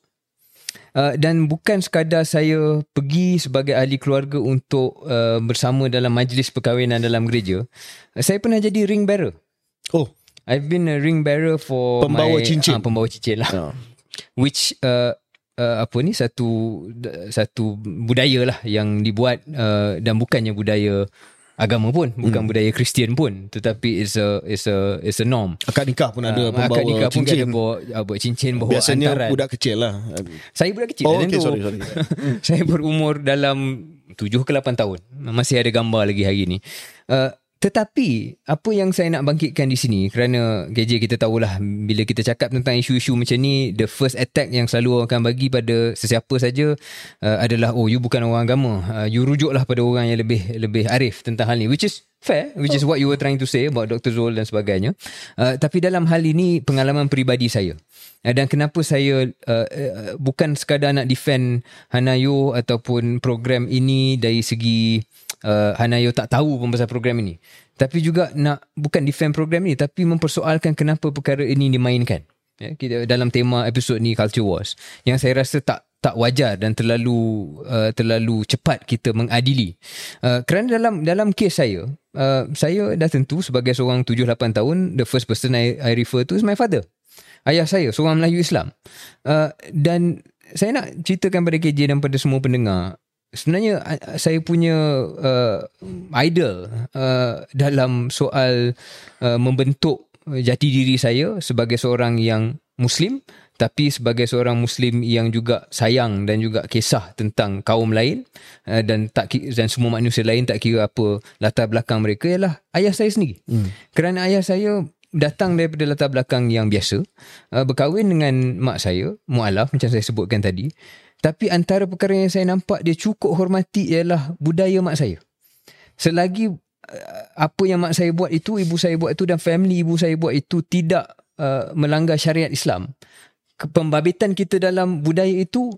Uh, dan bukan sekadar saya pergi sebagai ahli keluarga untuk uh, bersama dalam majlis perkahwinan dalam gereja. Uh, saya pernah jadi ring bearer. Oh. I've been a ring bearer for pembawa my, cincin. Uh, pembawa cincin lah. Yeah. Which uh, uh, apa ni satu satu budaya lah yang dibuat uh, dan bukannya budaya agama pun bukan hmm. budaya Kristian pun tetapi is a is a is a norm akad nikah pun ada uh, pembawa akad nikah cincin. pun ada bawa, bawa cincin bawa biasanya antaran. budak kecil lah saya budak kecil oh, okay, sorry, sorry. saya berumur dalam 7 ke 8 tahun masih ada gambar lagi hari ni uh, tetapi apa yang saya nak bangkitkan di sini kerana KJ kita tahulah bila kita cakap tentang isu-isu macam ni the first attack yang selalu orang akan bagi pada sesiapa saja uh, adalah oh you bukan orang agama uh, you rujuklah pada orang yang lebih lebih arif tentang hal ni which is fair which is what you were trying to say about Dr. Zul dan sebagainya uh, tapi dalam hal ini pengalaman peribadi saya uh, dan kenapa saya uh, uh, bukan sekadar nak defend Hanayo ataupun program ini dari segi uh, Hanayo tak tahu pun pasal program ini. Tapi juga nak bukan defend program ini tapi mempersoalkan kenapa perkara ini dimainkan. Ya, kita dalam tema episod ni Culture Wars yang saya rasa tak tak wajar dan terlalu uh, terlalu cepat kita mengadili. Uh, kerana dalam dalam kes saya, uh, saya dah tentu sebagai seorang 7 8 tahun the first person I, I refer to is my father. Ayah saya seorang Melayu Islam. Uh, dan saya nak ceritakan pada KJ dan pada semua pendengar. Sebenarnya saya punya uh, idol uh, dalam soal uh, membentuk jati diri saya sebagai seorang yang Muslim tapi sebagai seorang muslim yang juga sayang dan juga kisah tentang kaum lain uh, dan tak dan semua manusia lain tak kira apa latar belakang mereka ialah ayah saya sendiri. Hmm. Kerana ayah saya datang daripada latar belakang yang biasa, uh, berkahwin dengan mak saya, mualaf macam saya sebutkan tadi. Tapi antara perkara yang saya nampak dia cukup hormati ialah budaya mak saya. Selagi uh, apa yang mak saya buat itu, ibu saya buat itu dan family ibu saya buat itu tidak uh, melanggar syariat Islam, pembabitan kita dalam budaya itu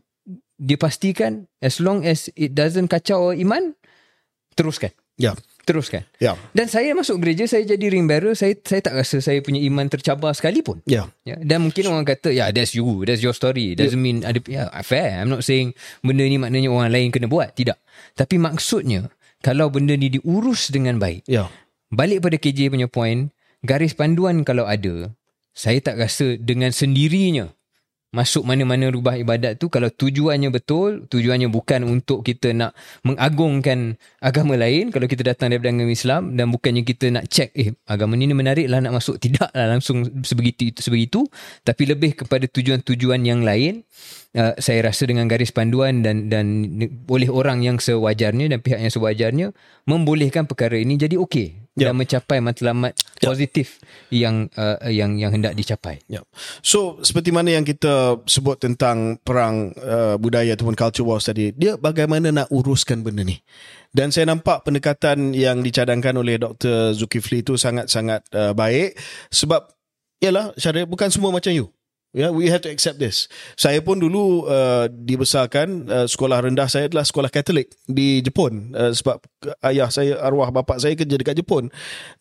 dipastikan as long as it doesn't kacau iman teruskan. Ya. Yeah. Teruskan. Ya. Dan saya masuk gereja, saya jadi ring bearer, saya saya tak rasa saya punya iman tercabar sekalipun. Ya. Ya. Dan mungkin orang kata, ya yeah, that's you, that's your story. Doesn't yeah. mean ada yeah, fair. I'm not saying benda ni maknanya orang lain kena buat. Tidak. Tapi maksudnya kalau benda ni diurus dengan baik. Ya. Balik pada KJ punya point, garis panduan kalau ada, saya tak rasa dengan sendirinya masuk mana-mana rubah ibadat tu kalau tujuannya betul tujuannya bukan untuk kita nak mengagungkan agama lain kalau kita datang daripada agama Islam dan bukannya kita nak check eh agama ni menarik lah nak masuk. Tidak lah langsung sebegitu itu sebegitu. Tapi lebih kepada tujuan-tujuan yang lain uh, saya rasa dengan garis panduan dan dan oleh orang yang sewajarnya dan pihak yang sewajarnya membolehkan perkara ini jadi okey yeah. dan mencapai matlamat yeah. positif yang uh, yang yang hendak dicapai. Yeah. So seperti mana yang kita sebut tentang perang uh, budaya ataupun culture wars tadi, dia bagaimana nak uruskan benda ni? Dan saya nampak pendekatan yang dicadangkan oleh Dr. Zulkifli itu sangat-sangat uh, baik sebab ialah syariat bukan semua macam you. Yeah, we have to accept this. Saya pun dulu uh, dibesarkan uh, sekolah rendah saya adalah sekolah Katolik di Jepun uh, sebab ayah saya arwah bapa saya kerja dekat Jepun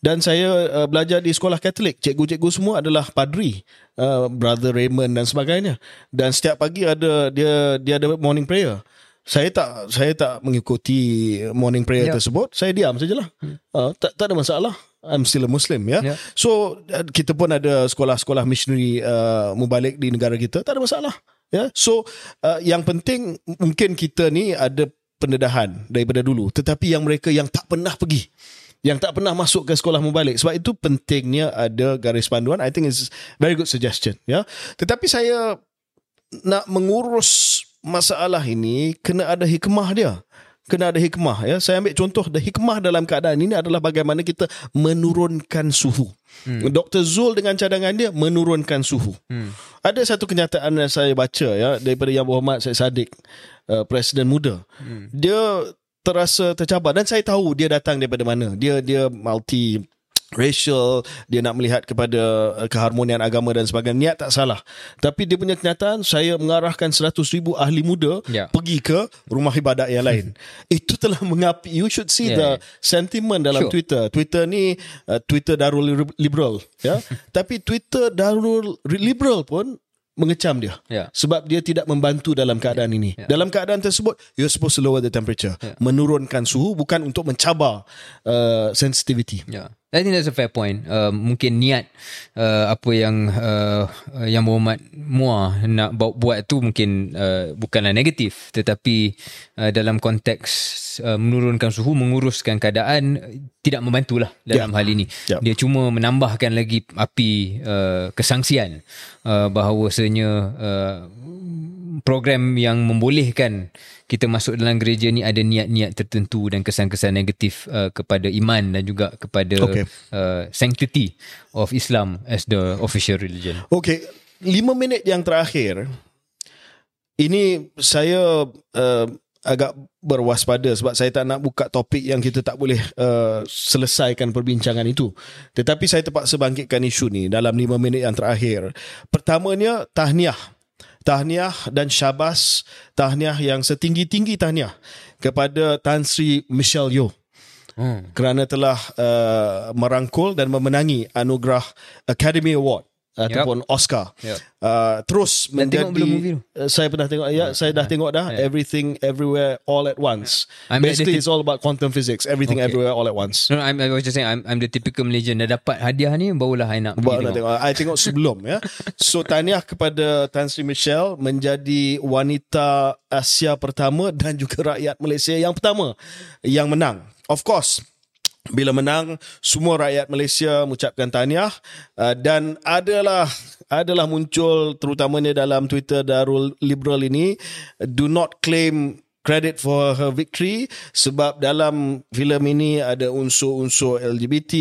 dan saya uh, belajar di sekolah Katolik. Cikgu-cikgu semua adalah padri, uh, brother Raymond dan sebagainya. Dan setiap pagi ada dia dia ada morning prayer saya tak saya tak mengikuti morning prayer yeah. tersebut saya diam sajalah hmm. uh, tak tak ada masalah I'm still a Muslim ya. Yeah. so uh, kita pun ada sekolah-sekolah missionary uh, mubalik di negara kita. Tak ada masalah ya. So uh, yang penting mungkin kita ni ada pendedahan daripada dulu. Tetapi yang mereka yang tak pernah pergi yang tak pernah masuk ke sekolah mubalik. Sebab itu pentingnya ada garis panduan. I think is very good suggestion ya. Tetapi saya nak mengurus masalah ini kena ada hikmah dia. Kena ada hikmah ya. Saya ambil contoh the hikmah dalam keadaan ini adalah bagaimana kita menurunkan suhu. Hmm. Dr. Zul dengan cadangan dia menurunkan suhu. Hmm. Ada satu kenyataan yang saya baca ya daripada Yang Berhormat Syed Saddiq, uh, presiden muda. Hmm. Dia terasa tercabar dan saya tahu dia datang daripada mana. Dia dia multi racial dia nak melihat kepada uh, keharmonian agama dan sebagainya niat tak salah tapi dia punya kenyataan saya mengarahkan 100 ribu ahli muda yeah. pergi ke rumah ibadat yang lain itu telah mengapi you should see yeah, the yeah. sentiment dalam sure. Twitter Twitter ni uh, Twitter Darul Liberal ya tapi Twitter Darul Liberal pun mengecam dia yeah. sebab dia tidak membantu dalam keadaan yeah. ini. Yeah. Dalam keadaan tersebut, you're supposed to lower the temperature, yeah. menurunkan suhu bukan untuk mencabar uh, sensitivity. Yeah. I think that's a fair point. Uh, mungkin niat uh, apa yang uh, yang Muhammad Muar nak buat tu mungkin uh, bukanlah negatif, tetapi uh, dalam konteks uh, menurunkan suhu, menguruskan keadaan tidak membantulah dalam yeah. hal ini. Yeah. Dia cuma menambahkan lagi api uh, kesangsian uh, bahawasanya uh, program yang membolehkan kita masuk dalam gereja ni ada niat-niat tertentu dan kesan-kesan negatif uh, kepada iman dan juga kepada okay. uh, sanctity of Islam as the official religion. Okay, lima minit yang terakhir, ini saya uh, agak berwaspada sebab saya tak nak buka topik yang kita tak boleh uh, selesaikan perbincangan itu. Tetapi saya terpaksa bangkitkan isu ni dalam lima minit yang terakhir. Pertamanya, tahniah tahniah dan syabas tahniah yang setinggi-tinggi tahniah kepada Tan Sri Michelle Yeoh hmm. kerana telah uh, merangkul dan memenangi anugerah Academy Award ataupun Oscar. Yep. Uh, terus Dan menjadi tengok belum movie tu? Uh, saya pernah tengok ya saya dah tengok dah everything everywhere all at once. I'm Basically the- it's all about quantum physics, everything Okay. everywhere all at once. No, I'm, I was just saying I'm, I'm the typical Malaysian dah dapat hadiah ni barulah I nak nak tengok. tengok. I tengok sebelum ya. So tahniah kepada Tan Sri Michelle menjadi wanita Asia pertama dan juga rakyat Malaysia yang pertama yang menang. Of course, bila menang semua rakyat Malaysia mengucapkan tahniah uh, dan adalah adalah muncul terutamanya dalam Twitter Darul Liberal ini do not claim credit for her victory sebab dalam filem ini ada unsur-unsur LGBT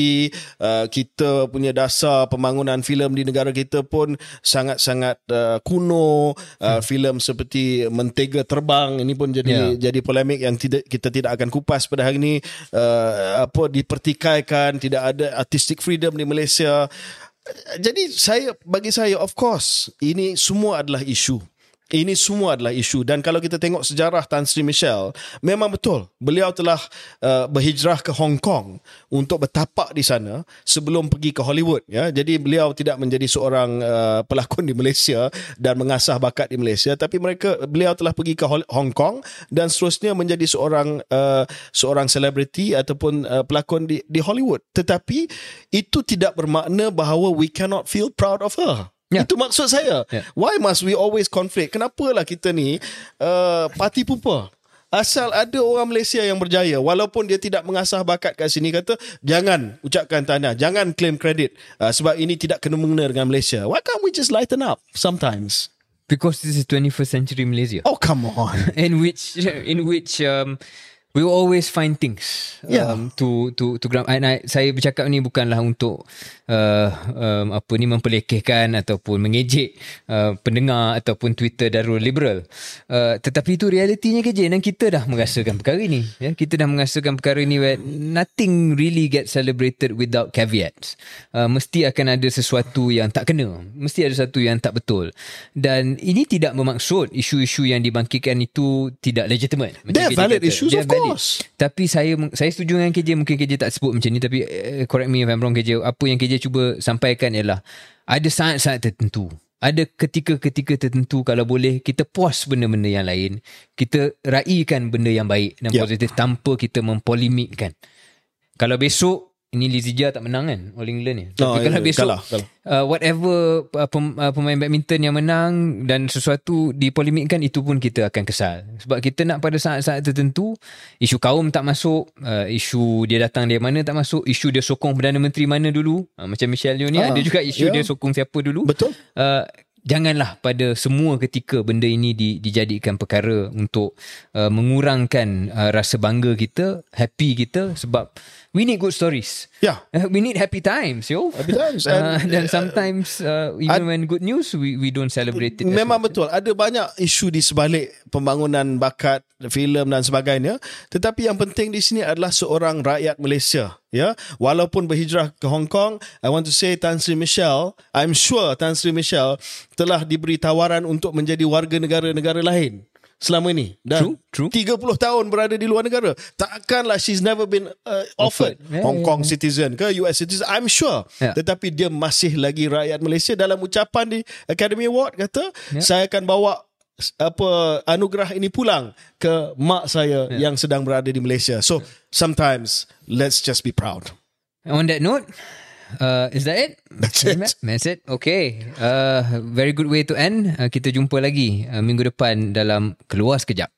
uh, kita punya dasar pembangunan filem di negara kita pun sangat-sangat uh, kuno. Uh, filem seperti Mentega Terbang ini pun jadi Ya. jadi polemik yang tidak kita tidak akan kupas pada hari ini. Uh, apa dipertikaikan tidak ada artistic freedom di Malaysia. Jadi saya bagi saya of course ini semua adalah isu ini semua adalah isu. Dan kalau kita tengok sejarah Tan Sri Michelle memang betul beliau telah uh, berhijrah ke Hong Kong untuk bertapak di sana sebelum pergi ke Hollywood ya. Jadi beliau tidak menjadi seorang uh, pelakon di Malaysia dan mengasah bakat di Malaysia tapi mereka beliau telah pergi ke Hong Kong dan seterusnya menjadi seorang uh, seorang selebriti ataupun uh, pelakon di di Hollywood. Tetapi itu tidak bermakna bahawa we cannot feel proud of her Ya. Itu maksud saya. Ya. Why must we always conflict? Kenapalah kita ni uh, parti pupa? Asal ada orang Malaysia yang berjaya walaupun dia tidak mengasah bakat kat sini kata jangan ucapkan tahniah, jangan claim credit uh, sebab ini tidak kena mengena dengan Malaysia. Why can't we just lighten up sometimes? Because this is 21st century Malaysia. Oh come on. in which in which um, we will always find things Yeah. um, to to to grab. And I, saya bercakap ni bukanlah untuk uh, um, apa ni memperlekehkan ataupun mengejek uh, pendengar ataupun Twitter Darul Liberal. Uh, tetapi itu realitinya kerja dan kita dah merasakan perkara ini. Ya, kita dah merasakan perkara ini where nothing really get celebrated without caveats. Uh, mesti akan ada sesuatu yang tak kena. Mesti ada sesuatu yang tak betul. Dan ini tidak bermaksud isu-isu yang dibangkitkan itu tidak legitimate. They're KJ valid kata. issues, They're of valid. Course. Tapi saya saya setuju dengan KJ mungkin KJ tak sebut macam ni tapi uh, correct me if I'm wrong KJ apa yang KJ cuba sampaikan ialah ada saat-saat tertentu. Ada ketika-ketika tertentu kalau boleh kita puas benda-benda yang lain kita raikan benda yang baik dan Yep. positif tanpa kita mempolemikkan kalau besok ini Lizija tak menang kan All England ni tapi Oh, kalau ya, besok kalah, kalah. Uh, whatever uh, pem, uh, pemain badminton yang menang dan sesuatu dipolemikkan itu pun kita akan kesal sebab kita nak pada saat-saat tertentu isu kaum tak masuk uh, isu dia datang dari mana tak masuk isu dia sokong Perdana Menteri mana dulu uh, macam Michelle Yeoh ni Ah, ada juga isu ya. dia sokong siapa dulu Betul. uh, janganlah pada semua ketika benda ini di, dijadikan perkara untuk uh, mengurangkan uh, rasa bangga kita happy kita sebab we need good stories Yeah. Uh, we need happy times yo Happy times. uh, And, dan sometimes uh, even when good news we we don't celebrate it Memang much. betul Ada banyak isu di sebalik Pembangunan bakat filem dan sebagainya Tetapi yang penting di sini adalah Seorang rakyat Malaysia Ya, Walaupun berhijrah ke Hong Kong I want to say Tan Sri Michelle I'm sure Tan Sri Michelle Telah diberi tawaran Untuk menjadi warga negara-negara lain Selama ini Dan True, true. 30 tahun berada di luar negara Takkanlah she's never been uh, offered. Yeah, Hong yeah, Kong citizen ke US citizen I'm sure Yeah. tetapi dia masih lagi rakyat Malaysia dalam ucapan di Academy Award kata Ya. saya akan bawa apa anugerah ini pulang ke mak saya Ya. yang sedang berada di Malaysia. So sometimes let's just be proud. on that note Uh, is that it? That's it. That's it. Okay. Uh, very good way to end. Uh, kita jumpa lagi uh, minggu depan dalam Keluar Sekejap.